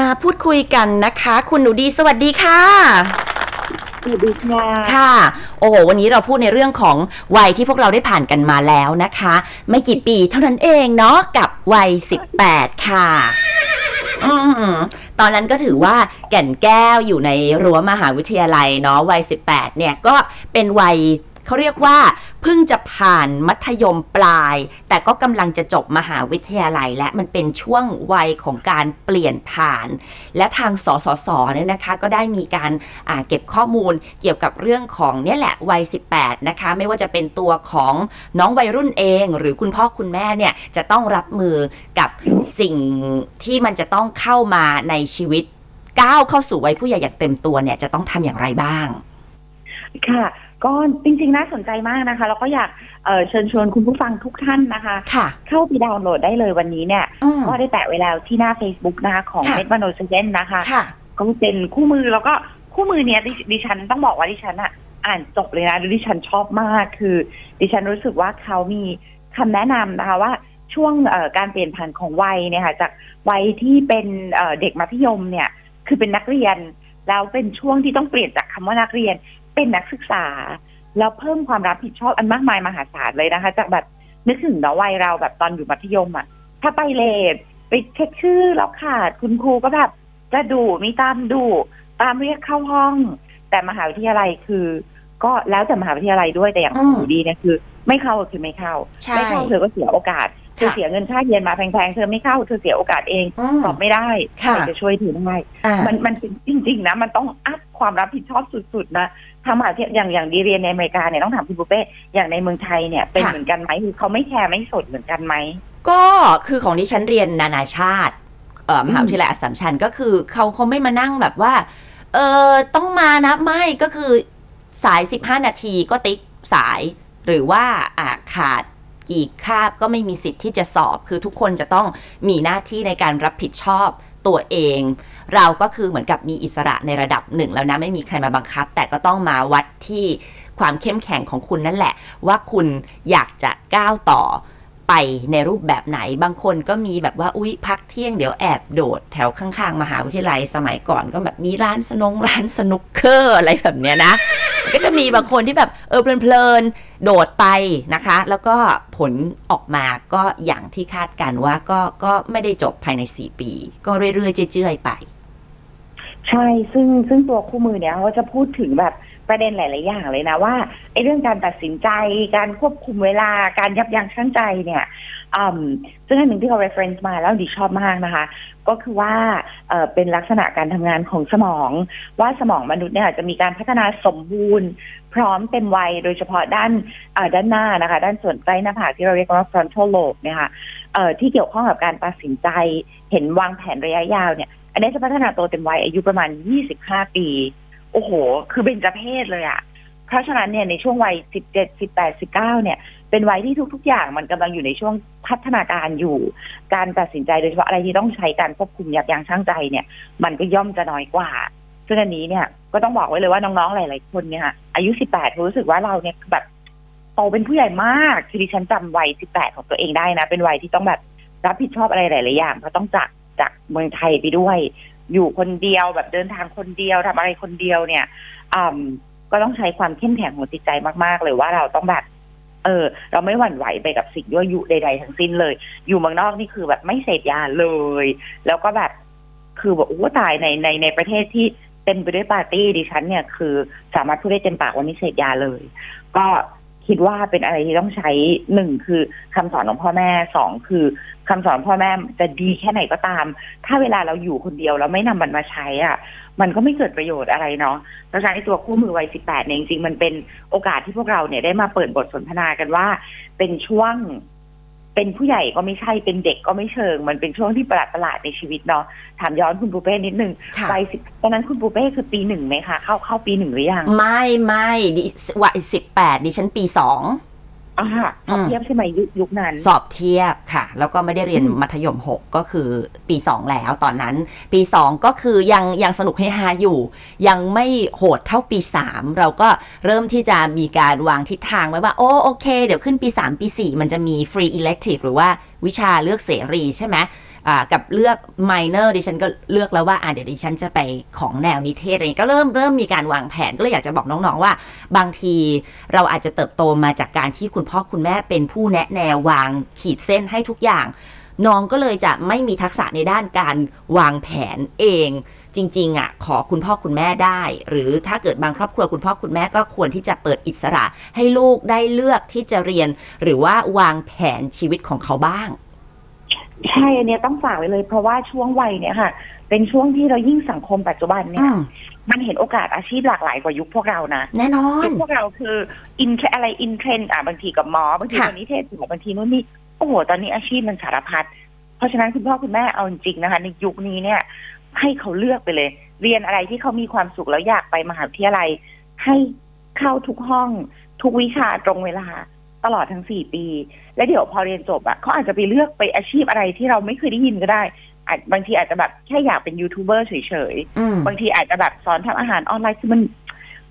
มาพูดคุยกันนะคะ คุณหนูดีสวัสดีค่ะสวัสดีค่ะค่ะ โอ้โห วันนี้เราพูดในเรื่องของวัยที่พวกเราได้ผ่านกันมาแล้วนะคะ ไม่กี่ปีเท่านั้นเองเนาะกับวัย 18 ค่ะอืมตอนนั้นก็ถือว่าแก่นแก้วอยู่ในรั้วมหาวิทยาลัยเนาะวัย 18 เนี่ยก็เป็นวัย เขาเรียกว่าเพิ่งจะผ่านมัธยมปลาย แต่ก็กำลังจะจบมหาวิทยาลัย และมันเป็นช่วงวัยของการเปลี่ยนผ่าน และทางสสสเนี่ยนะคะก็ได้มีการเก็บข้อมูลเกี่ยวกับเรื่องของเนี่ยแหละวัย 18 นะคะ ไม่ว่าจะเป็นตัวของน้องวัยรุ่นเอง หรือคุณพ่อคุณแม่เนี่ยจะต้องรับมือกับสิ่งที่มันจะต้องเข้ามาในชีวิตก้าวเข้าสู่วัยผู้ใหญ่อย่างเต็มตัวเนี่ยจะต้องทำอย่างไรบ้าง ค่ะ ก็จริงๆน่าสนใจมากนะคะ แล้วก็อยากเอ่อเชิญชวนคุณผู้ฟังทุกท่านนะคะค่ะเข้าไปดาวน์โหลดได้เลยวันนี้เนี่ยอืมก็ได้แปะไว้แล้วที่หน้า Facebook นะคะ ของค่ะเมดมโนเซนนะคะค่ะก็เป็นคู่มือแล้วก็คู่มือเนี้ยดิดิฉันต้องบอกว่าดิฉันอะอ่านจบเลยนะแล้วดิฉันชอบมากคือ ดิฉันรู้สึกว่าเขามีคำแนะนำนะคะว่าช่วงเอ่อการเปลี่ยนผ่านของวัยเนี่ยค่ะจากวัยที่เป็นเอ่อเด็กมัธยมเนี่ย คือเป็นนักเรียนแล้วเป็นช่วงที่ต้องเปลี่ยนจากคำว่านักเรียน เป็นนักศึกษา แล้วเพิ่มความรับผิดชอบอันมากมายมหาศาลเลยนะคะ จากแบบนึกถึงเนาะวัยเราแบบตอนอยู่มัธยมอะ่ะ ถ้าไปเลทไปเช็คชื่อแล้วขาดคุณครูก็แบบจะดูมีตามดูตามเรียกเข้าห้อง แต่มหาวิทยาลัยคือ ก็แล้วแต่มหาวิทยาลัยด้วยแต่อย่างอืของมหนูดีเนี่ยคือ ไม่เข้าคือไม่เข้าใช่ไม่เข้าเธอก็เสียโอกาส เธอค่ะเสียเงินค่าเรียนมาแพงๆ เธอไม่เข้าเธอเสียโอกาสเองอืมตอบไม่ได้ค่ะใครจะช่วยเธอได้อ่ามันมันเป็นจริง ๆ นะ มันต้องอัพความรับผิดชอบสุด ๆ นะทางมหาวิทยาอย่างอย่างดีเรียนในอเมริกาเนี่ยต้องถามคุณปุเป้อย่างในเมืองไทยเนี่ยเป็นค่ะเหมือนกันไหมคือเขาไม่แคร์ไม่สนเหมือนกันไหมก็คือของดิฉันเรียนนานาชาติเอ่อมหาวิทยาลัยอัสสัมชัญก็คือเขาเขาไม่มานั่งแบบว่า เออต้องมานะไม่ก็คือสาย 15 นาทีก็ติ๊กสาย หรือว่าอ่าขาด กี่คาบก็ไม่มีสิทธิ์ที่จะสอบ คือทุกคนจะต้องมีหน้าที่ในการรับผิดชอบตัวเอง เราก็คือเหมือนกับมีอิสระในระดับหนึ่งแล้วนะไม่มีใครมาบังคับ แต่ก็ต้องมาวัดที่ความเข้มแข็งของคุณนั่นแหละ ว่าคุณอยากจะก้าวต่อไปในรูปแบบไหนบางคนก็มีแบบว่าอุ๊ยพักเที่ยงเดี๋ยวแอบโดด แถวข้างๆมหาวิทยาลัยสมัยก่อนก็แบบมีร้านสนงร้านสนุกเกอร์อะไรแบบเนี้ยนะ ก็จะมีบางคนที่แบบเออเพลินๆ โดดไปนะคะ แล้วก็ผลออกมาก็อย่างที่คาดกันว่าก็ก็ไม่ได้จบภายใน 4 ปี ก็เรื่อยๆเจื่อยๆไป ใช่ซึ่งซึ่งตัวคู่มือเนี่ยเขาจะพูดถึงแบบประเด็นหลาย ๆ อย่างเลยนะว่าไอ้เรื่องการตัดสินใจการควบคุมเวลาการยับยั้งชั่งใจเนี่ยอืมซึ่งอันหนึ่งที่เขา reference มาแล้วดิชอบมากนะคะ ก็คือว่าเออเป็นลักษณะการทำงานของสมอง ว่าสมองมนุษย์เนี่ยจะมีการพัฒนาสมบูรณ์ พร้อมเต็มวัยโดยเฉพาะด้านด้านหน้านะคะ ด้านส่วนใกล้หน้าผากที่เราเรียกว่า frontal lobe เนี่ยค่ะที่เกี่ยวข้องกับการตัดสินใจ เห็นวางแผนระยะยาวเนี่ย อันนี้จะพัฒนาตัวเต็มวัยอายุประมาณ 25 ปี โอ้โห คือเบญจเพศเลยอะเพราะฉะนั้นเนี่ยในช่วงวัย 17 18 19 เนี่ย เป็นวัยที่ทุก ๆ อย่างมันกำลังอยู่ในช่วงพัฒนาการอยู่ การตัดสินใจโดยเฉพาะอะไรที่ต้องใช้การควบคุมยับยั้งชั่งใจเนี่ย มันก็ย่อมจะน้อยกว่า ซึ่งอันนี้เนี่ยก็ต้องบอกไว้เลยว่าน้องๆหลาย ๆ คนเนี่ยค่ะอายุ 18รู้สึกว่าเราเนี่ยแบบโตเป็นผู้ใหญ่มากคือดิฉันจำวัย 18 ของตัวเองได้นะ เป็นวัยที่ต้องแบบรับผิดชอบอะไรหลาย ๆ อย่างเพราะต้องจากจากเมืองไทยไปด้วย อยู่คนเดียวแบบเดินทางคนเดียวทำอะไรคนเดียวเนี่ยอืมก็ต้องใช้ความเข้มแข็งของจิตใจมาก ๆ เลยว่าเราต้องแบบ เออ เราไม่หวั่นไหวไปกับสิ่งยั่วยุใด ๆ ทั้งสิ้นเลย อยู่เมืองนอกนี่คือแบบไม่เสพยาเลย แล้วก็แบบคือแบบโอ้ตายในในในประเทศที่ เต็มไปด้วยปาร์ตี้ดิฉันเนี่ยคือสามารถพูดได้เต็มปากว่าไม่เสพยาเลย ก็คิดว่าเป็นอะไรที่ต้องใช้หนึ่งคือคำสอนของพ่อแม่สองคือคำสอนพ่อแม่จะดีแค่ไหนก็ตาม ถ้าเวลาเราอยู่คนเดียวเราไม่นำมันมาใช้อะ มันก็ไม่เกิดประโยชน์อะไรเนาะเพราะฉะนั้นตัวคู่มือวัยสิบแปดเนี่ยจริงๆมันเป็นโอกาสที่พวกเราเนี่ยได้มาเปิดบทสนทนากันว่า เป็นช่วง เป็นผู้ใหญ่ก็ไม่ใช่เป็นเด็กก็ไม่เชิง มันเป็นช่วงที่ประหลาดประหลาดๆในชีวิตเนาะถามย้อนคุณปูเป้นิดนึงค่ะวัยสิบตอนนั้นคุณปูเป้คือปีหนึ่งไหมคะ เข้าเข้าปีหนึ่งหรือยัง ไม่ไม่ดิวัยสิบแปดดิฉันปีสอง อ่าสอบเทียบใช่ไหมยุคยุคนั้น สอบเทียบค่ะ แล้วก็ไม่ได้เรียนอืมมัธยม 6 ก็คือปี 2 แล้วตอนนั้น ปี 2 ก็คือยังยังสนุกให้ฮาอยู่ ยังไม่โหดเท่าปี 3 เราก็เริ่มที่จะมีการวางทิศทางไว้ว่า โอ้โอเค เดี๋ยวขึ้นปี 3 ปี 4 มันจะมี free elective หรือว่าวิชาเลือกเสรีใช่ไหมอ่า กับเลือก minor ดิฉันก็เลือกแล้วว่าอ่าเดี๋ยวดิฉันจะไปของแนวนิเทศอะไรนี้ก็เริ่มเริ่มมีการวางแผนก็เลยอยากจะบอกน้องๆว่า บางทีเราอาจจะเติบโตมาจากการที่คุณพ่อคุณแม่เป็นผู้แนะแนววางขีดเส้นให้ทุกอย่าง น้องก็เลยจะไม่มีทักษะในด้านการวางแผนเองจริงๆอะขอคุณพ่อคุณแม่ได้ หรือถ้าเกิดบางครอบครัวคุณพ่อคุณแม่ก็ควรที่จะเปิดอิสระ ให้ลูกได้เลือกที่จะเรียน หรือว่าวางแผนชีวิตของเขาบ้าง ใช่อันเนี้ยต้องฝากไว้เลย เพราะว่าช่วงวัยเนี่ยค่ะ เป็นช่วงที่เรายิ่งสังคมปัจจุบันเนี่อืยมมันเห็นโอกาสอาชีพหลากหลายกว่ายุคพวกเรานะแน่นอยุน คพวกเราคืออินอะไรอินเทรนอะบางทีกับหมอบางทีค่ะตอนนี้เทศบางทีนู่นนี่โอ้โหตอนนี้อาชีพมันสารพัดเพราะฉะนั้นคุณพ่อคุณแม่เอาจริงๆนะคะ ในยุคนี้เนี่ย ให้เขาเลือกไปเลย เรียนอะไรที่เขามีความสุขแล้วอยากไปมหาวิทยาลัย ให้เข้าทุกห้อง ทุกวิชาตรงเวลา ตลอดทั้งสี่ปี และเดี๋ยวพอเรียนจบอะเขาอาจจะไปเลือกไปอาชีพอะไรที่เราไม่เคยได้ยินก็ได้อาจบางทีอาจจะแบบแค่อยากเป็นยูทูบเบอร์เฉยๆอืมบางทีอาจจะแบบสอนทำอาหารออนไลน์คือมัน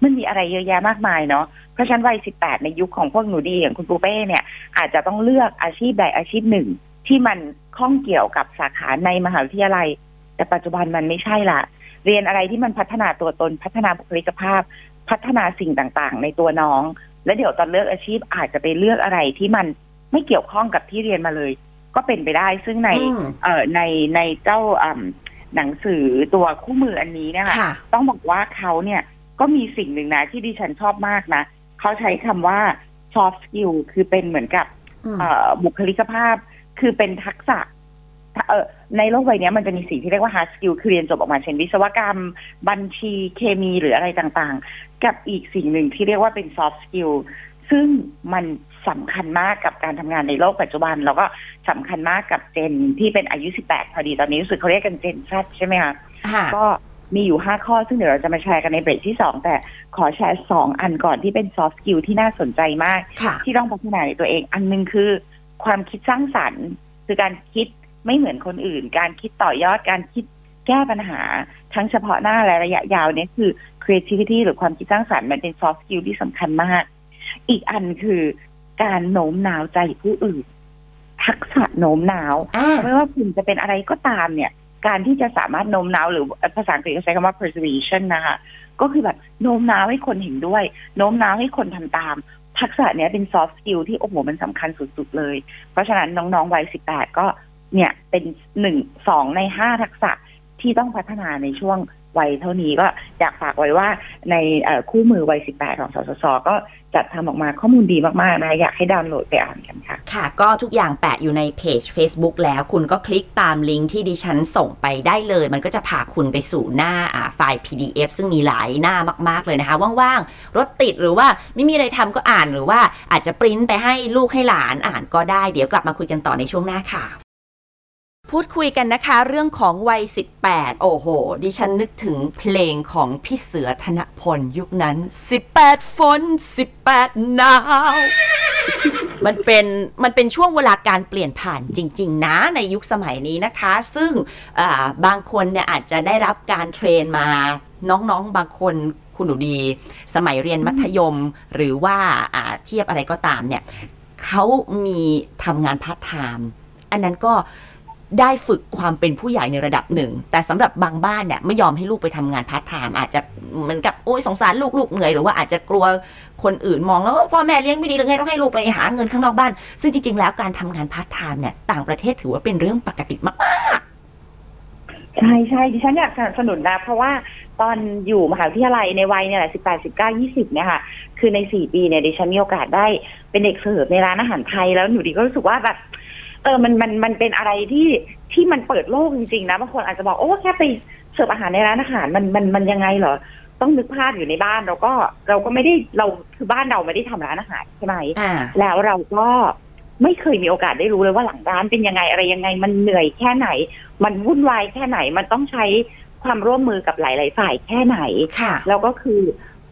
มันมีอะไรเยอะแยะมากมายเนาะเพราะฉะนันวัยสิบแปดในยุคของพวกหนูดีอย่างคุณปูเป้เนี่ย อาจจะต้องเลือกอาชีพใดอาชีพหนึ่ง ที่มันข้องเกี่ยวกับสาขาในมหาวิทยาลัย แต่ปัจจุบันมันไม่ใช่ละเรียนอะไรที่มันพัฒนาตัวตนพัฒนาบุคลิกภาพ พัฒนาสิ่งต่างๆ ในตัวน้อง แล้วเดี๋ยวตอนเลือกอาชีพอาจจะไปเลือกอะไรที่มันไม่เกี่ยวข้องกับที่เรียนมาเลย ก็เป็นไปได้ซึ่งในอืมเอ่อในในเจ้าอ่ำหนังสือตัวคู่มืออันนี้เนี่ยค่ะค่ะต้องบอกว่าเขาเนี่ยก็มีสิ่งหนึ่งนะที่ดิฉันชอบมากนะเขาใช้คำว่า soft skill คือเป็นเหมือนกับอืมเอ่อบุคลิกภาพ คือเป็นทักษะเออในโลกใบนี้มันจะมีสิ่งที่เรียกว่า hard skill คือเรียนจบออกมาเช่นวิศวกรรม บัญชีเคมีหรืออะไรต่างๆ กับอีกสิ่งหนึ่งที่เรียกว่าเป็น soft skill ซึ่งมันสำคัญมากกับการทำงานในโลกปัจจุบัน แล้วก็สำคัญมากกับเจนที่เป็นอายุ 18 พอดีตอนนี้รู้สึกเขาเรียกกันเจนแซใช่ไหมคะค่ะก็มีอยู่ห้าข้อซึ่งเดี๋ยวเราจะมาแชร์กันในเบรกที่สองแต่ขอแชร์สองอันก่อนที่เป็น soft skill ที่น่าสนใจมากค่ะที่ต้องพัฒนาในตัวเอง อันหนึงคือ ความคิดสร้างสรรค์ คือการคิดไม่เหมือนคนอื่น การคิดต่อยอดการคิดแก้ปัญหา ทั้งเฉพาะหน้าและระยะยาวเนี่ยคือ creativity หรือความคิดสร้างสรรค์มันเป็น soft skill ที่สำคัญมาก อีกอันคือการโน้มน้าวใจผู้อื่น ทักษะโน้มน้าวอ่าไม่ว่าคุณจะเป็นอะไรก็ตามเนี่ย การที่จะสามารถโน้มน้าวหรือภาษาอังกฤษเขาใช้คำว่า persuasion นะคะก็คือแบบโน้มน้าวให้คนเห็นด้วย โน้มน้าวให้คนทำตาม ทักษะเนี้ยเป็น soft skill ที่โอ้โหมันสำคัญสุดๆเลย เพราะฉะนั้นน้องๆวัย18ก็เนี่ยเป็นหนึ่งสองในห้าทักษะที่ต้องพัฒนาในช่วง วัยเท่านี้ก็อยากฝากไว้ว่าในคู่มือวัย 18 ของสสส ก็จัดทำออกมาข้อมูลดีมากๆนะคะอยากให้ดาวน์โหลดไปอ่านกันค่ะ ค่ะ ก็ทุกอย่างแปะอยู่ในเพจ Facebook แล้วคุณก็คลิกตามลิงก์ที่ดิฉันส่งไปได้เลย มันก็จะพาคุณไปสู่หน้าไฟล์ PDF ซึ่งมีหลายหน้ามาก ๆ เลยนะคะ ว่าง ๆ รถติดหรือว่าไม่มีอะไรทำก็อ่านหรือว่าอาจจะปริ้นไปให้ลูกให้หลานอ่านก็ได้เดี๋ยวกลับมาคุยกันต่อในช่วงหน้าค่ะ พูดคุยกันนะคะ เรื่องของวัย 18 โอ้โห ดิฉันนึกถึงเพลงของพี่เสือธนพลยุคนั้น 18 ฝน 18หนาวมันเป็นมันเป็นช่วงเวลาการเปลี่ยนผ่านจริง ๆ นะในยุคสมัยนี้นะคะ ซึ่งาบางคนเนี่ยอาจจะได้รับการเทรนมาน้องๆ บางคนคุณหนูดี สมัยเรียนมัธยมหรือว่าอ่าเทียบอะไรก็ตามเนี่ยเขามีทำงานพาร์ทไทม์อันนั้นก็ ได้ฝึกความเป็นผู้ใหญ่ในระดับหนึ่ง แต่สำหรับบางบ้านเนี่ยไม่ยอมให้ลูกไปทำงานพาร์ทไทม์อาจจะเหมือนกับโอ้ยสงสารลูกลูกเหนื่อยหรือว่าอาจจะกลัวคนอื่นมองแล้วว่าพ่อแม่เลี้ยงไม่ดีหรือไงต้องให้ลูกไปหาเงินข้างนอกบ้าน ซึ่งจริง ๆ แล้วการทำงานพาร์ทไทม์เนี่ยต่างประเทศถือว่าเป็นเรื่องปกติมากๆ ใช่ใช่ดิฉันอยากสนับสนุนนะ เพราะว่าตอนอยู่มหาวิทยาลัยในวัยเนี่ยแหละสิบแปดสิบเก้ายี่สิบเนี่ยค่ะ คือในสี่ปีเนี่ยดิฉันมีโอกาสได้เป็นเด็กเสิร์ฟในร้านอาหารไทยแล้วหนูดีก็รู้สึกว่าแบบ เออมันมันมันเป็นอะไรที่ที่มันเปิดโลกจริงๆนะบางคนอาจจะบอกโอ้แค่ไปเสิร์ฟอาหารในร้านอาหารมันมันมันยังไงเหรอต้องนึกภาพอยู่ในบ้านเราก็เราก็ไม่ได้เราคือบ้านเราไม่ได้ทำร้านอาหารใช่ไหมๆอ่าแล้วเราก็ไม่เคยมีโอกาสได้รู้เลยว่าหลังร้านเป็นยังไงอะไรยังไง มันเหนื่อยแค่ไหน มันวุ่นวายแค่ไหน มันต้องใช้ความร่วมมือกับหลาย ๆ ฝ่ายแค่ไหนค่ะแล้วก็คือ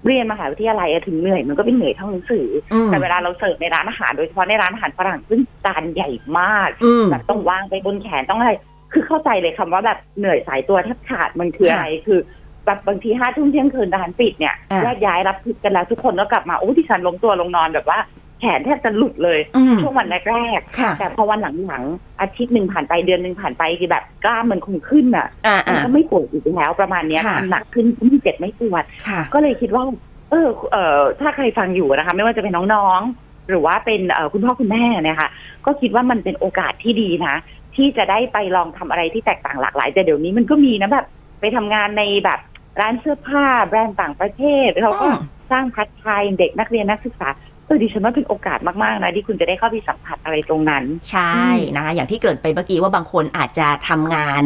เรียนมหาวิทยาลัยอะถึงเหนื่อยมันก็เป็นเหนื่อยเท่าหนังสืออืมแต่เวลาเราเสิร์ฟในร้านอาหารโดยเฉพาะในร้านอาหารฝรั่งซึ่งจานใหญ่มากอืมแบบต้องวางไปบนแขนต้องอะไรคือเข้าใจเลยคำว่าแบบเหนื่อยสายตัวแทบขาดมันคืออะไรคือแบบบางทีห้าทุ่มเที่ยงคืนร้านปิดเนี่ยอะแยกย้ายรับผิดกันแล้วทุกคนก็กลับมาโอ้ดิฉันล้มตัวลงนอนแบบว่า แขนแทบจะหลุดเลยอืมช่วงวันแรกค่ะๆแต่พอวันหลังๆอาทิตย์หนึ่งผ่านไปเดือนหนึ่งผ่านไปคือแบบกล้ามมันคงขึ้นอะอ่ามันอ่าก็ไม่ปวดอีกแล้วประมาณเนี้ยค่ะทำหนักขึ้นไม่เจ็บไม่ปวดค่ะก็เลยคิดว่า เออเออถ้าใครฟังอยู่นะคะ ไม่ว่าจะเป็นน้องๆ หรือว่าเป็นเอ่อคุณพ่อคุณแม่เนี่ยค่ะก็คิดว่ามันเป็นโอกาสที่ดีนะ ที่จะได้ไปลองทำอะไรที่แตกต่างหลากหลาย แต่เดี๋ยวนี้มันก็มีนะแบบ ไปทำงานในแบบร้านเสื้อผ้าแบรนด์ต่างประเทศเขาก็อืมสร้างพัฒไทยเด็กนักเรียนนักศึกษาเออดิฉันว่าเป็นโอกาสมาก ๆ นะที่คุณจะได้เข้าไปสัมผัสอะไรตรงนั้น ใช่นะคะอย่างที่เกริ่นไปเมื่อกี้ว่าบางคนอาจจะทำงาน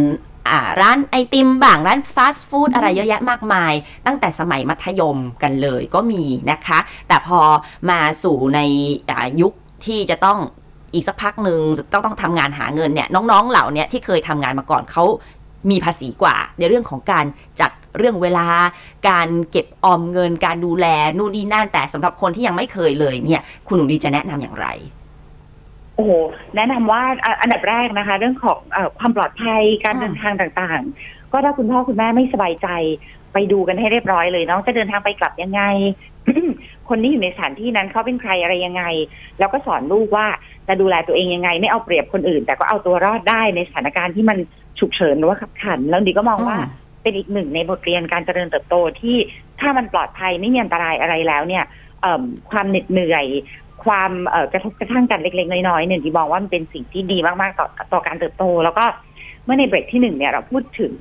อ่าร้านไอติมบ้างร้านฟาสต์ฟู้ดอะไรเยอะแยะมากมาย ตั้งแต่สมัยมัธยมกันเลยก็มีนะคะ แต่พอมาสู่ในอ่ายุคที่จะต้องอีกสักพักหนึ่งต้องต้องทำงานหาเงินเนี่ยน้องๆเหล่าเนี้ยที่เคยทำงานมาก่อนเขามีภาษีกว่าในเรื่องของการจัด เรื่องเวลา การเก็บออมเงิน การดูแลนู่นนี่นั่นแต่สำหรับคนที่ยังไม่เคยเลยเนี่ย คุณหนูดีจะแนะนำอย่างไรโอ้โหแนะนำว่าอะอันดับแรกนะคะ เรื่องของเออความปลอดภัยการอ่าเดินทางต่างๆ ก็ถ้าคุณพ่อคุณแม่ไม่สบายใจ ไปดูกันให้เรียบร้อยเลยน้องจะเดินทางไปกลับยังไง คนที่อยู่ในสถานที่นั้นเขาเป็นใครอะไรยังไง แล้วก็สอนลูกว่าจะดูแลตัวเองยังไง ไม่เอาเปรียบคนอื่น แต่ก็เอาตัวรอดได้ในสถานการณ์ที่มันฉุกเฉินหรือว่าขับขัน แล้วดีก็มองว่า เป็นอีกหนึ่งในบทเรียนการเจริญเติบโตที่ถ้ามันปลอดภัยไม่มีอันตรายอะไรแล้วเนี่ยเอิ่มความเหน็ดเหนื่อย ความเอ่อกระทบกระทั่งกันเล็ก ๆ น้อยๆเนี่ยที่มองว่ามันเป็นสิ่งที่ดีมากๆต่อต่อการเติบโต แล้วก็เมื่อในเบรกที่หนึ่งเนี่ยเราพูดถึง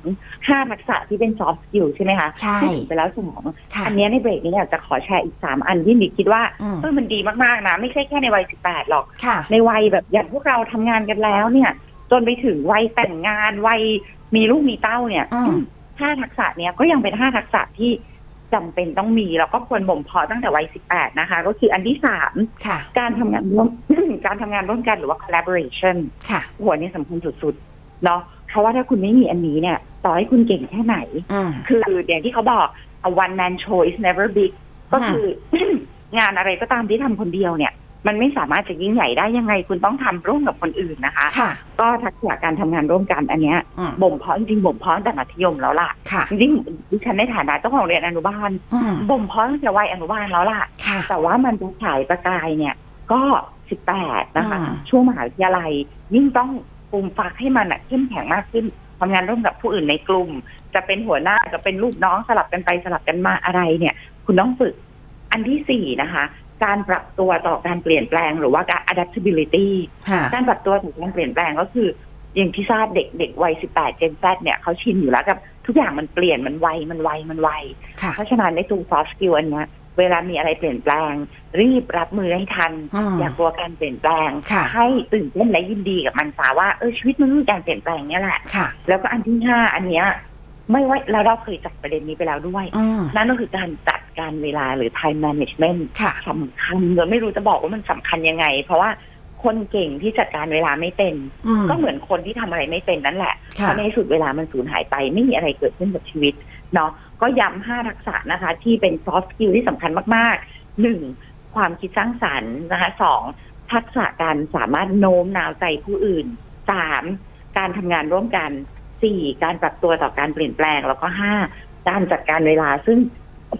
ห้าทักษะที่เป็น soft skill ใช่ไหมคะใช่พูดถึงไปแล้วสมองค่ะอันเนี้ยในเบรกนี้อยากจะขอแชร์อีกสามอันที่ดิคิดว่าอืมเออมันดีมากๆนะ ไม่ใช่แค่ในวัยสิบแปดหรอกค่ะในวัยแบบอย่างพวกเราทำงานกันแล้วเนี่ย จนไปถึงวัยแต่งงานวัยมีลูกมีเต้าเนี่ยอืม ห้าทักษะเนี้ยก็ยังเป็นห้าทักษะที่จำเป็นต้องมีแล้วก็ควรบ่มเพาะตั้งแต่วัยสิบแปดนะคะ ก็คืออันที่สามค่ะการทำงานร่วมการทำงานร่วมกันหรือว่า collaboration ค่ะ หัวนี้สำคัญสุดๆเนาะเพราะว่าถ้าคุณไม่มีอันนี้เนี่ย ต่อให้คุณเก่งแค่ไหนอืมคืออย่างที่เขาบอก a one man show is never big ก็คืองานอะไรก็ตามที่ทำคนเดียวเนี่ย มันไม่สามารถจะยิ่งใหญ่ได้ยังไง คุณต้องทำร่วมกับคนอื่นนะคะค่ะก็ทักษะการทำงานร่วมกันอันเนี้ยอืมบ่มเพาะจริงๆบ่มเพาะตั้งแต่มัธยมแล้วล่ะค่ะจริงๆดิฉันในฐานะเจ้าของเรียนอนุบาลอืมบ่มเพาะตั้งแต่วัยอนุบาลแล้วล่ะค่ะ แต่ว่ามันจะฉายประกายเนี่ย ก็สิบแปดนะคะอืมช่วงมหาวิทยาลัย ยิ่งต้องปรุมฟักให้มันอะเข้มแข็งมากขึ้นทำงานร่วมกับผู้อื่นในกลุ่ม จะเป็นหัวหน้าจะเป็นลูกน้องสลับกันไปสลับกันมาอะไรเนี่ย คุณต้องฝึก อันที่สี่นะคะ การปรับตัวต่อการเปลี่ยนแปลงหรือว่าการ adaptability ค่ะการปรับตัวถึงการเปลี่ยนแปลงก็คือ อย่างที่ทราบเด็กเด็กวัย 18 Gen Z เนี่ยเขาชินอยู่แล้วกับทุกอย่างมันเปลี่ยนมันไวมันไวมันไวค่ะเพราะฉะนั้นในตัว soft skill อันเนี้ยเวลามีอะไรเปลี่ยนแปลง รีบรับมือให้ทันอืมอย่ากลัวการเปลี่ยนแปลงค่ะให้ตื่นเต้นและยินดีกับมันซะว่าเออชีวิตมันมีการเปลี่ยนแปลงเนี่ยแหละค่ะแล้วก็อันที่ห้าอันเนี้ย ไม่ว่าแล้วเราเคยจัดประเด็นนี้ไปแล้วด้วยอืมนั่นก็คือการจัดการเวลาหรือ time management ค่ะสำคัญเราไม่รู้จะบอกว่ามันสำคัญยังไง เพราะว่าคนเก่งที่จัดการเวลาไม่เป็นอืมก็เหมือนคนที่ทำอะไรไม่เป็นนั่นแหละเพค่ะราะในที่สุดเวลามันสูญหายไปไม่มีอะไรเกิดขึ้นกับชีวิตเนาะก็ย้ำห้าทักษะนะคะ ที่เป็น soft skill ที่สำคัญมากๆหนึ่งความคิดสร้างสรรค์นะคะสองทักษะการสามารถโน้มน้าวใจผู้อื่นสามการทำงานร่วมกัน สี่การปรับตัวต่อการเปลี่ยนแปลง แล้วก็ห้าการจัดการเวลาซึ่ง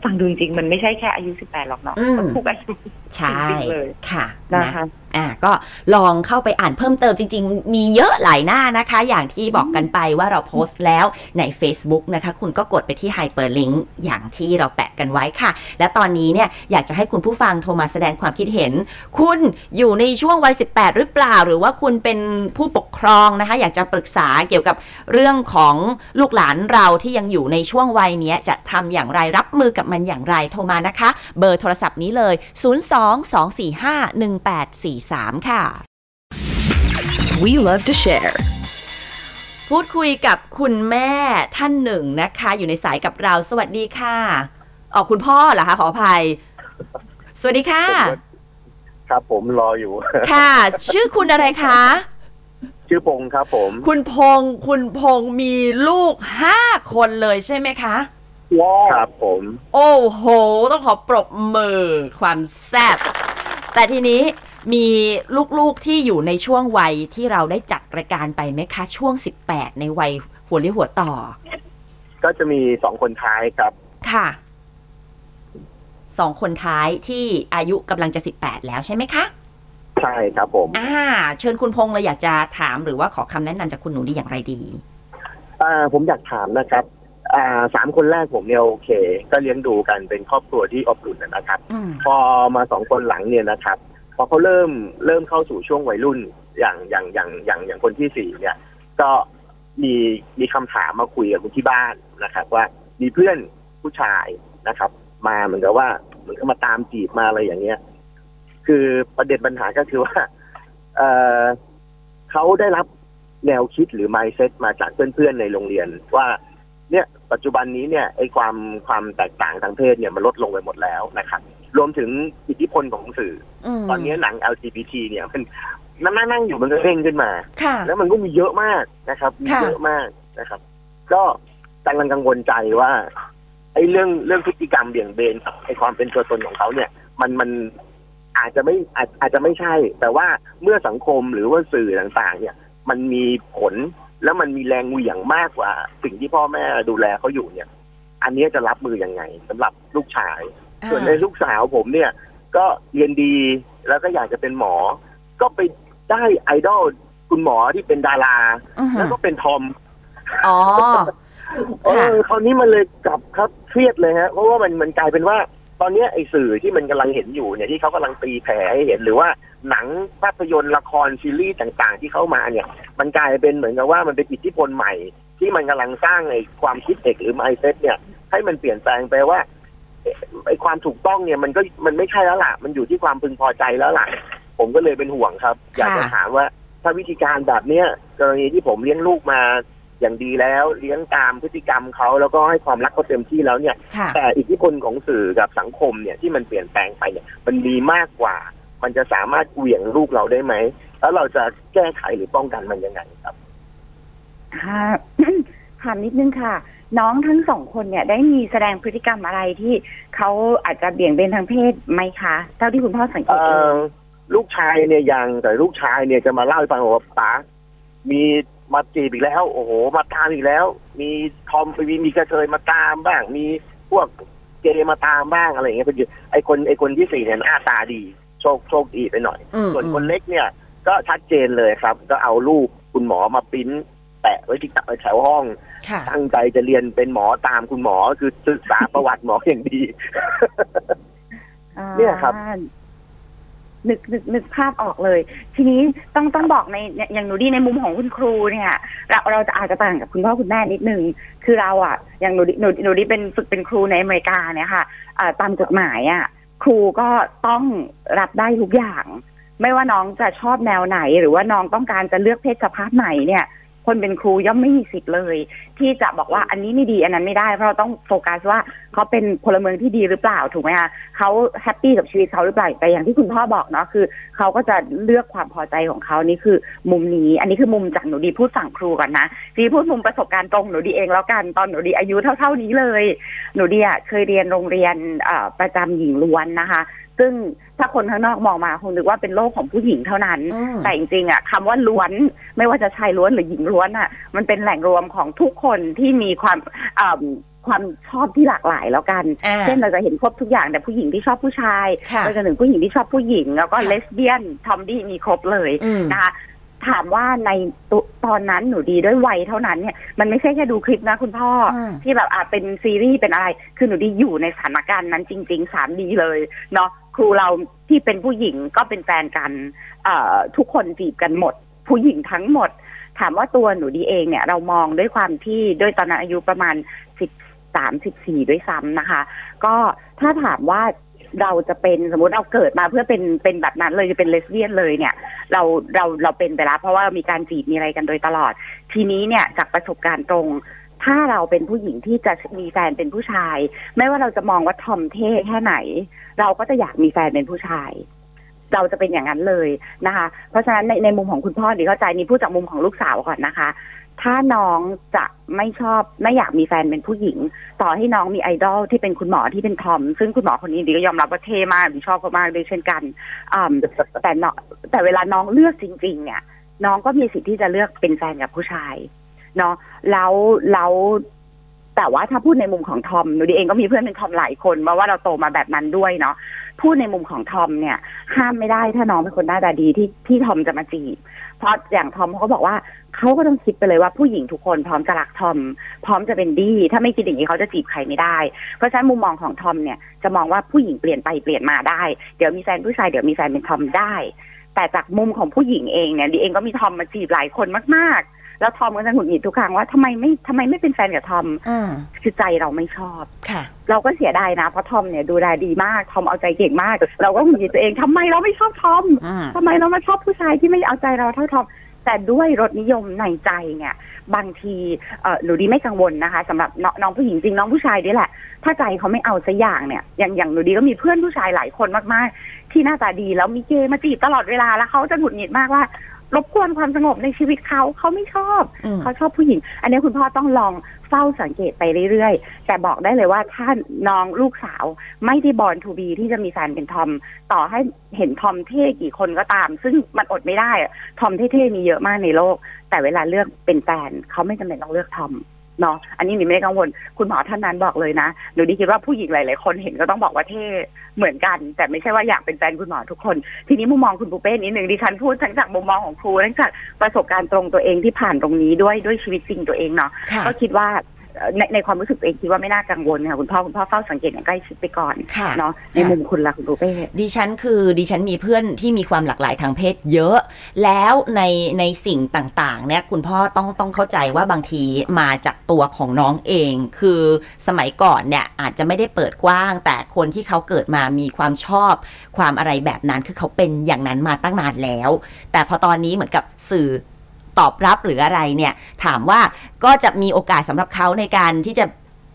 ฟังดูจริงๆ มันไม่ใช่แค่อายุสิบแปดหรอกเนาะอืมทุกอายุใช่จริงๆเลยค่ะนะนะคะ อ่าก็ลองเข้าไปอ่านเพิ่มเติมจริง ๆ มีเยอะหลายหน้านะคะ อย่างที่บอกกันไปว่าเราโพสต์แล้วใน Facebook นะคะ คุณก็กดไปที่ Hyperlink อย่างที่เราแปะกันไว้ค่ะ และตอนนี้เนี่ยอยากจะให้คุณผู้ฟังโทรมาแสดงความคิดเห็น คุณอยู่ในช่วงวัย 18 หรือเปล่า หรือว่าคุณเป็นผู้ปกครองนะคะ อยากจะปรึกษาเกี่ยวกับเรื่องของลูกหลานเราที่ยังอยู่ในช่วงวัยนี้จะทำอย่างไรรับมือกับมันอย่างไรโทรมานะคะ เบอร์โทรศัพท์นี้เลย02-245-1843 ค่ะ We love to share. พูดคุยกับคุณแม่ท่านหนึ่งนะคะ อยู่ในสายกับเราสวัสดีค่ะออกคุณพ่อเหรอคะขออภัย สวัสดีค่ะ ครับผมรออยู่ ค่ะ ชื่อคุณอะไรคะ ชื่อพงษ์ครับผม คุณพงษ์คุณพงษ์มีลูกห้าคนเลยใช่ไหมคะครับผม โอ้โห ต้องขอปรบมือความแซ่บแต่ทีนี้ มีลูกๆที่อยู่ในช่วงวัยที่เราได้จัดรายการไปไหมคะ ช่วง 18 ในวัยหัวเรียวหัวต่อ ก็จะมีสองคนท้ายครับ ค่ะสองคนท้ายที่อายุกำลังจะ 18 แล้วใช่ไหมคะ ใช่ครับผม อ่า เชิญคุณพงษ์เลยอยากจะถามหรือว่าขอคำแนะนำจากคุณหนูดีอย่างไรดีอ่าผมอยากถามนะครับอ่าสามคนแรกผมเนี่ยโอเค ก็เลี้ยงดูกันเป็นครอบครัวที่อบอุ่นนะครับอืมพอมาสองคนหลังเนี่ยนะครับ พอเขาเริ่มเริ่มเข้าสู่ช่วงวัยรุ่นอย่างอย่างอย่างอย่างอย่างคนที่สี่เนี่ย ก็มีมีคำถามมาคุยกับคุณที่บ้านนะครับ ว่ามีเพื่อนผู้ชายนะครับ มาเหมือนกับว่าเหมือนกับมาตามจีบมาอะไรอย่างเงี้ย คือประเด็นปัญหาก็คือว่า เออเขาได้รับแนวคิดหรือ mindset มาจากเพื่อนๆในโรงเรียน ว่าเนี่ยปัจจุบันนี้เนี่ยไอ้ความความแตกต่างทางเพศเนี่ยมันลดลงไปหมดแล้วนะครับ รวมถึงอิทธิพลของสื่อมตอนนี้หนัง LGBT เนี่ยมันนั่งนั่งอยู่มันก็เร่งขึ้นมาค่ะแล้วมันก็มีเยอะมากนะครับ มีค่ะเยอะมากนะครับ ก็กำลังกังวลใจว่าไอ้เรื่องเรื่องพฤติกรรมเบี่ยงเบนกับไอ้ความเป็นตัวตนของเขาเนี่ย มันมันอาจจะไม่อาจอาจจะไม่ใช่ แต่ว่าเมื่อสังคมหรือว่าสื่อต่างๆ เนี่ย มันมีผลแล้วมันมีแรงเหวี่ยงมากกว่า สิ่งที่พ่อแม่ดูแลเขาอยู่เนี่ย อันนี้จะรับมือยังไงสำหรับลูกชาย ส่วนในลูกสาวผมเนี่ย ก็เรียนดีแล้วก็อยากจะเป็นหมอ ก็ไปได้ไอดอลคุณหมอที่เป็นดาราอือฮึแล้วก็เป็นทอมอ๋อคือเอค่ะอคราวนี้มันเลยกลับครับเครียดเลยฮะ เพราะว่ามันมันกลายเป็นว่า ตอนเนี้ยไอ้สื่อที่มันกำลังเห็นอยู่เนี่ยที่เขากำลังตีแผ่ให้เห็นหรือว่าหนังภาพยนตร์ละครซีรีส์ต่างๆ ที่เข้ามาเนี่ย มันกลายเป็นเหมือนกับว่ามันเป็นอิทธิพลใหม่ ที่มันกำลังสร้างไอ้ความคิดเอกหรือ mindset เนี่ย ให้มันเปลี่ยนแปลงไปว่าเอ๊ะ ไอ้ความถูกต้องเนี่ยมันก็มันไม่ใช่แล้วล่ะ มันอยู่ที่ความพึงพอใจแล้วล่ะ ผมก็เลยเป็นห่วงครับ อยากจะถามว่าถ้าวิธีการแบบเนี้ยกรณีที่ผมเลี้ยงลูกมาอย่างดีแล้วเลี้ยงตามพฤติกรรมเขาแล้วก็ให้ความรักเขาเต็มที่แล้วเนี่ยค่ะแต่อิทธิพลของสื่อกับสังคมเนี่ยที่มันเปลี่ยนแปลงไปเนี่ยมันมีมากกว่า มันจะสามารถเหวี่ยงลูกเราได้ไหม แล้วเราจะแก้ไขหรือป้องกันมันยังไงครับค่ะถามนิดนึงค่ะ น้องทั้งสองคนเนี่ยได้มีแสดงพฤติกรรมอะไรที่เขาอาจจะเบี่ยงเบนทางเพศไหมคะเท่าที่คุณพ่อสังเกเอ่ตดูอลูกชายเนี่ยยังแต่ลูกชายเนี่ยจะมาเล่าให้ฟังว่าป๋ามีมาจีบอีกแล้ว โอ้โห มาตามอีกแล้ว มีทอมมีมีกระเทยมาตามบ้าง มีพวกเกย์มาตามบ้างอะไรอย่างเงี้ยเป็นไอคนไอคนที่สี่เนี่ยหน้าตาดี โชคโชคดีไปหน่อยอืมส่วนคนเล็กเนี่ย ก็ชัดเจนเลยครับ ก็เอารูปคุณหมอมาปริ้น แปะไว้ที่แถวห้องค่ะตั้งใจจะเรียนเป็นหมอตามคุณหมอคือศึกษาประวัติหมออย่างดีอ่าเนี่ยครับนึกนึกนึกภาพออกเลย ทีนี้ต้องต้องบอกในอย่างหนูดีในมุมของคุณครูเนี่ย เราเราจะอาจจะต่างกับคุณพ่อคุณแม่นิดนึงคือเราอะ อย่างหนูดีหนูหนูดีเป็นฝึกเป็นครูในอเมริกาเนี่ยค่ะเอ่อตามกฎหมายอะ ครูก็ต้องรับได้ทุกอย่าง ไม่ว่าน้องจะชอบแนวไหน หรือว่าน้องต้องการจะเลือกเพศสภาพไหนเนี่ย คนเป็นครูย่อมไม่มีสิทธิ์เลย ที่จะบอกว่าอันนี้ไม่ดีอันนั้นไม่ได้ เพราะเราต้องโฟกัสว่าเขาเป็นพลเมืองที่ดีหรือเปล่าถูกไหมคะเขา happy กับชีวิตเขาหรือเปล่าแต่อย่างที่คุณพ่อบอกเนาะคือเขาก็จะเลือกความพอใจของเขานี่คือมุมนี้ อันนี้คือมุมจากหนูดีพูดฝั่งครูก่อนนะทีนี้พูดมุมประสบการณ์ตรงหนูดีเองแล้วกันตอนหนูดีอายุเท่า ๆนี้เลย หนูดีอะเคยเรียนโรงเรียนประจำหญิงล้วนนะคะ ซึ่งถ้าคนข้างนอกมองมาคงนึกว่าเป็นโลกของผู้หญิงเท่านั้นอืมแต่จริงๆอะคำว่าล้วนไม่ว่าจะชายล้วนหรือหญิงล้วนอะ มันเป็นแหล่งรวมของทุกคนที่มีความอ่ำความชอบที่หลากหลายแล้วกันอ่าเช่นเราจะเห็นครบทุกอย่างแต่ผู้หญิงที่ชอบผู้ชายค่ะไปจนถึงผู้หญิงที่ชอบผู้หญิง แล้วก็ค่ะเลสเบี้ยน ทอมดี้มีครบเลยอืมนะคะถามว่าในตุตอนนั้นหนูดีด้วยวัยเท่านั้นเนี่ยมันไม่ใช่แค่ดูคลิปนะคุณพ่ออมที่แบบอะเป็นซีรีส์เป็นอะไร คือหนูดีอยู่ในสถานการณ์นั้นจริง ๆ สามดีเลยเนาะ ครูเราที่เป็นผู้หญิงก็เป็นแฟนกันเออทุกคนจีบกันหมด ผู้หญิงทั้งหมด ถามว่าตัวหนูดีเองเนี่ย เรามองด้วยความที่ด้วยตอนนั้นอายุประมาณสิบสามสิบสี่ด้วยซ้ำนะคะ ก็ถ้าถามว่าเราจะเป็นสมมติเราเกิดมาเพื่อเป็นเป็นแบบนั้นเลยจะเป็นเลสเบี้ยนเลยเนี่ย เราเราเราเป็นไปแล้วเพราะว่ามีการจีบมีอะไรกันโดยตลอด ทีนี้เนี่ยจากประสบการณ์ตรง ถ้าเราเป็นผู้หญิงที่จะมีแฟนเป็นผู้ชาย ไม่ว่าเราจะมองว่าทอมเท่แค่ไหน เราก็จะอยากมีแฟนเป็นผู้ชาย เราจะเป็นอย่างนั้นเลยนะคะ เพราะฉะนั้นในในมุมของคุณพ่อดีเข้าใจนี่พูดจากมุมของลูกสาวก่อนนะคะ ถ้าน้องจะไม่ชอบไม่อยากมีแฟนเป็นผู้หญิง ต่อให้น้องมีไอดอลที่เป็นคุณหมอที่เป็นทอม ซึ่งคุณหมอคนนี้ดีก็ยอมรับว่าเท่มากดีชอบเขามากด้วยเช่นกันอ่าแต่เนาะแต่เวลาน้องเลือกจริง ๆ เนี่ย น้องก็มีสิทธิ์ที่จะเลือกเป็นแฟนกับผู้ชาย เนาะแล้วแล้วแต่ว่าถ้าพูดในมุมของทอมหนูดีเองก็มีเพื่อนเป็นทอมหลายคนมาว่าเราโตมาแบบนั้นด้วยเนาะพูดในมุมของทอมเนี่ย ห้ามไม่ได้ถ้าน้องเป็นคนหน้าตาดีที่ที่ทอมจะมาจีบ เพราะอย่างทอมเขาก็บอกว่าเขาก็ต้องคิดไปเลยว่าผู้หญิงทุกคนพร้อมจะรักทอม พร้อมจะเป็นดี ถ้าไม่คิดอย่างนี้เขาจะจีบใครไม่ได้ เพราะฉะนั้นมุมมองของทอมเนี่ยจะมองว่าผู้หญิงเปลี่ยนไปเปลี่ยนมาได้ เดี๋ยวมีแฟนผู้ชายเดี๋ยวมีแฟนเป็นทอมได้ แต่จากมุมของผู้หญิงเองเนี่ยดีเองก็มีทอมมาจีบหลายคนมากๆ แล้วทอมก็จะหงุดหงิดทุกครั้งว่าทำไมไม่ทำไมไม่เป็นแฟนกับทอมอืมคือใจเราไม่ชอบค่ะ เราก็เสียดายนะเพราะทอมเนี่ยดูแลดีมากทอมเอาใจเก่งมาก เราก็หงุดหงิดตัวเองทำไมเราไม่ชอบทอมอืมทำไมเรามาชอบผู้ชายที่ไม่เอาใจเราเท่าทอมแต่ด้วยรสนิยมในใจเนี่ย บางทีเออหนูดีไม่กังวลนะคะสำหรับน้องผู้หญิงจริงน้องผู้ชายด้วยแหละ ถ้าใจเขาไม่เอาสักอย่างเนี่ย อย่างอย่างหนูดีก็มีเพื่อนผู้ชายหลายคนมากๆ ที่หน้าตาดีแล้วมีเกย์มาจีบตลอดเวลาแล้วเขาจะหงุดหงิดมากว่า รบกวนความสงบในชีวิตเขาเขาไม่ชอบอืมเขาชอบผู้หญิง อันนี้คุณพ่อต้องลองเฝ้าสังเกตไปเรื่อยๆ แต่บอกได้เลยว่าถ้าน้องลูกสาวไม่ได้ born to be ที่จะมีแฟนเป็นทอม ต่อให้เห็นทอมเท่กี่คนก็ตาม ซึ่งมันอดไม่ได้อะทอมเท่ๆมีเยอะมากในโลก แต่เวลาเลือกเป็นแฟนเขาไม่จำเป็นต้องเลือกทอม เนาะอันนี้หนูไม่ได้กังวลคุณหมอท่านนั้นบอกเลยนะหนูดีคิดว่าผู้หญิงหลาย ๆ คนเห็นก็ต้องบอกว่าเท่เหมือนกัน แต่ไม่ใช่ว่าอยากเป็นแฟนคุณหมอทุกคน ทีนี้มุมมองคุณปูเป้นิดหนึ่งดิฉันพูดทั้งจากมุมมองของครูทั้งจากประสบการณ์ตรงตัวเองที่ผ่านตรงนี้ด้วยด้วยชีวิตจริงตัวเองเนาะค่ะก็คิดว่าเอ่อ ในในความรู้สึกตัวเองคิดว่าไม่น่ากังวลค่ะคุณพ่อคุณพ่อเฝ้าสังเกตอย่างใกล้ชิดไปก่อนค่ะเนาะในมุมคุณล่ะคุณปูเป้ดิฉันคือดิฉันมีเพื่อนที่มีความหลากหลายทางเพศเยอะ แล้วในในสิ่งต่างๆเนี่ยคุณพ่อต้องต้องเข้าใจว่าบางทีมาจากตัวของน้องเอง คือสมัยก่อนเนี่ยอาจจะไม่ได้เปิดกว้าง แต่คนที่เขาเกิดมามีความชอบ ความอะไรแบบนั้นคือเขาเป็นอย่างนั้นมาตั้งนานแล้ว แต่พอตอนนี้เหมือนกับสื่อ ตอบรับหรืออะไรเนี่ยถามว่าก็จะมีโอกาสสำหรับเขาในการที่จะ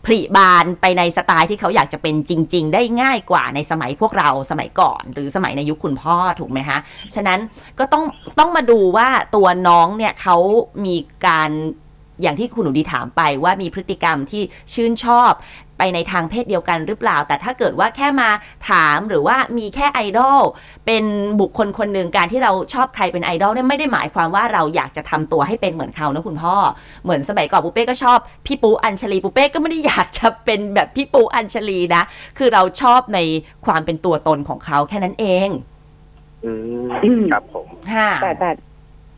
ผลิบานไปในสไตล์ที่เขาอยากจะเป็นจริง ๆ ได้ง่ายกว่าในสมัยพวกเราสมัยก่อน หรือสมัยในยุคคุณพ่อถูกไหมคะฉะนั้นก็ต้องต้องมาดูว่าตัวน้องเนี่ยเขามีการอย่างที่คุณหนูดีถามไปว่ามีพฤติกรรมที่ชื่นชอบ ไปในทางเพศเดียวกันหรือเปล่า แต่ถ้าเกิดว่าแค่มาถามหรือว่ามีแค่ไอดอลเป็นบุคคลคนหนึ่งการที่เราชอบใครเป็นไอดอลเนี่ยไม่ได้หมายความว่าเราอยากจะทำตัวให้เป็นเหมือนเขานะคุณพ่อ เหมือนสมัยก่อนปูเป้ก็ชอบพี่ปูอัญชลีปูเป้ก็ไม่ได้อยากจะเป็นแบบพี่ปูอัญชลีนะ คือเราชอบในความเป็นตัวตนของเขาแค่นั้นเอง อืมอืมครับผมค่ะแต่แต่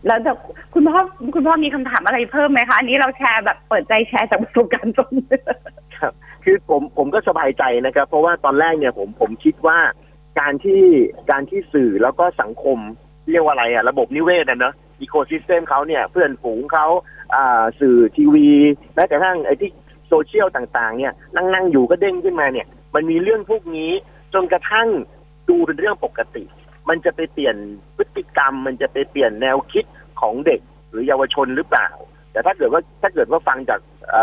แล้วแต่คุณพ่อคุณพ่อมีคำถามอะไรเพิ่มไหมคะ อันนี้เราแชร์แบบเปิดใจแชร์จากประสบการณ์ตรงคื คือผมผมก็สบายใจนะครับ เพราะว่าตอนแรกเนี่ยผมผมคิดว่าการที่การที่สื่อแล้วก็สังคมเรียกว่าอะไรอะระบบนิเวศอะเนอะอีโคซิสเต็มเขาเนี่ยเพื่อนฝูงเขาอ่าสื่อทีวีแม้กระทั่งไอ้ที่โซเชียลต่างๆ เนี่ยนั่งนั่งอยู่ก็เด้งขึ้นมาเนี่ย มันมีเรื่องพวกนี้จนกระทั่งดูเป็นเรื่องปกติ มันจะไปเปลี่ยนพฤติกรรม มันจะไปเปลี่ยนแนวคิดของเด็กหรือเยาวชนหรือเปล่า แต่ถ้าเกิดว่าถ้าเกิดว่าฟังจากอ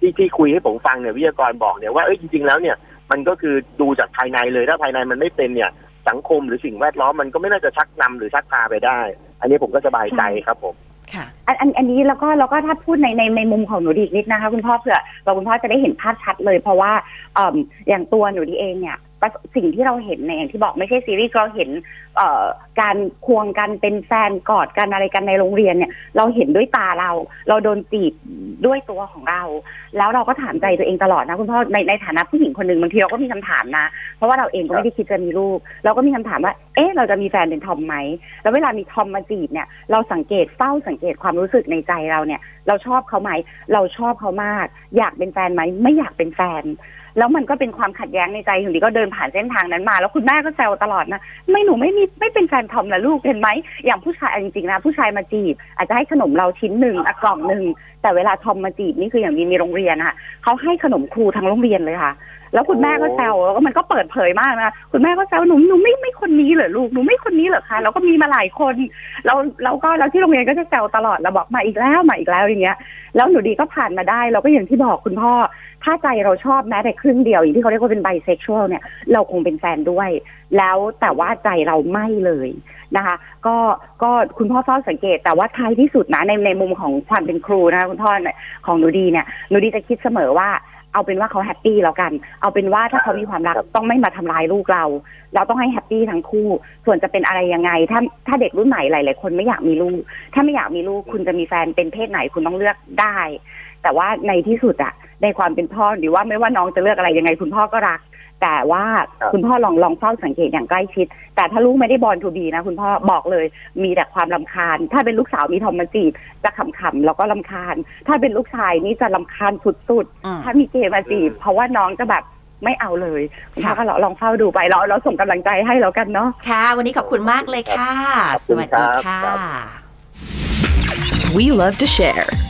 ที่ที่คุยให้ผมฟังเนี่ยวิทยากรบอกเนี่ยว่าเอ้ยจริงๆแล้วเนี่ยมันก็คือดูจากภายในเลยถ้าภายในมันไม่เป็นเนี่ย สังคมหรือสิ่งแวดล้อมมันก็ไม่น่าจะชักนำหรือชักพาไปได้ อันนี้ผมก็สบายใจครับผมค่ะอันอันอันนี้แล้วก็แล้วก็ถ้าพูดในในในมุมของหนูดีอีกนิดนะคะ คุณพ่อเผื่อเราคุณพ่อจะได้เห็นภาพชัดเลย เพราะว่าเอ่ออย่างตัวหนูดีเองเนี่ยประ สิ่งที่เราเห็นในอย่างที่บอกไม่ใช่ซีรีส์เราเห็นเอ่อการควงกันเป็นแฟนกอดกันอะไรกันในโรงเรียนเนี่ย เราเห็นด้วยตาเรา เราโดนจีบด้วยตัวของเรา แล้วเราก็ถามใจตัวเองตลอดนะคุณพ่อในในฐานะผู้หญิงคนหนึ่งบางทีเราก็มีคำถามนะ เพราะว่าเราเองก็ไม่ได้คิดจะมีลูก เราก็มีคำถามว่า เอ๊ะเราจะมีแฟนเป็นทอมไหมแล้วเวลามีทอมมาจีบเนี่ย เราสังเกตเฝ้าสังเกตความรู้สึกในใจเราเนี่ย เราชอบเขาไหมเราชอบเขามาก อยากเป็นแฟนไหมไม่อยากเป็นแฟน แล้วมันก็เป็นความขัดแย้งในใจถึงดีก็เดินผ่านเส้นทางนั้นมา แล้วคุณแม่ก็แซวตลอดนะไม่หนูไม่มีไม่เป็นแฟนทอมนะลูกเห็นไหมอย่างผู้ชายจริงๆนะผู้ชายมาจีบ อาจจะให้ขนมเราชิ้นหนึ่งกล่องหนึ่งแต่เวลาทอมมาจีบนี่คืออย่างมีมีโรงเรียนค่ะเขาให้ขนมครูทั้งโรงเรียนเลยค่ะ แล้วคุณแม่ก็แซวแล้วก็มันก็เปิดเผยมากนะคุณแม่ก็แซวหนูหนูไม่ไม่คนนี้เหรอลูกหนูไม่คนนี้เหรอคะแล้วก็มีมาหลายคนเราเราก็แล้วที่โรงเรียนก็จะแซวตลอดเราบอกมาอีกแล้วมาอีกแล้วอย่างเงี้ย แล้วหนูดีก็ผ่านมาได้เราก็อย่างที่บอกคุณพ่อ ถ้าใจเราชอบแม้แต่ครึ่งเดียวอย่างที่เขาเรียกว่าเป็นไบเซ็กชวลเนี่ยเราคงเป็นแฟนด้วย แล้วแต่ว่าใจเราไม่เลยนะคะ ก็ก็คุณพ่อเฝ้าสังเกตแต่ว่าท้ายที่สุดนะในในมุมของความเป็นครูนะคะคุณพ่อเนี่ยของหนูดีเนี่ยหนูดีจะคิดเสมอว่า เอาเป็นว่าเขาแฮปปี้แล้วกัน เอาเป็นว่าถ้าเขามีความรักครับต้องไม่มาทำร้ายลูกเรา เราต้องให้แฮปปี้ทั้งคู่ ส่วนจะเป็นอะไรยังไง ถ้าถ้าเด็กรุ่นใหม่หลายๆคนไม่อยากมีลูก ถ้าไม่อยากมีลูกคุณจะมีแฟนเป็นเพศไหนคุณต้องเลือกได้ แต่ว่าในที่สุดอะในความเป็นพ่อหรือว่าไม่ว่าน้องจะเลือกอะไรยังไง คุณพ่อก็รัก แต่ว่าครับคุณพ่อลองลองเฝ้าสังเกตอย่างใกล้ชิด แต่ถ้าลูกไม่ได้บอลทูบีนะ คุณพ่อบอกเลยมีแต่ความลำคาญ ถ้าเป็นลูกสาวมีทอมมาจีบจะขำๆแล้วก็ลำคาญ ถ้าเป็นลูกชายนี่จะลำคาญสุดอืมๆถ้ามีเกมมาจีบ เพราะว่าน้องจะแบบไม่เอาเลยคุณพ่อค่ะก็ลองเฝ้าดูไปเราเราส่งกำลังใจให้แล้วกันเนาะค่ะ วันนี้ขอบคุณมากเลยค่ะขอบสคุณวัสดีครับค่ะครับ We love to share.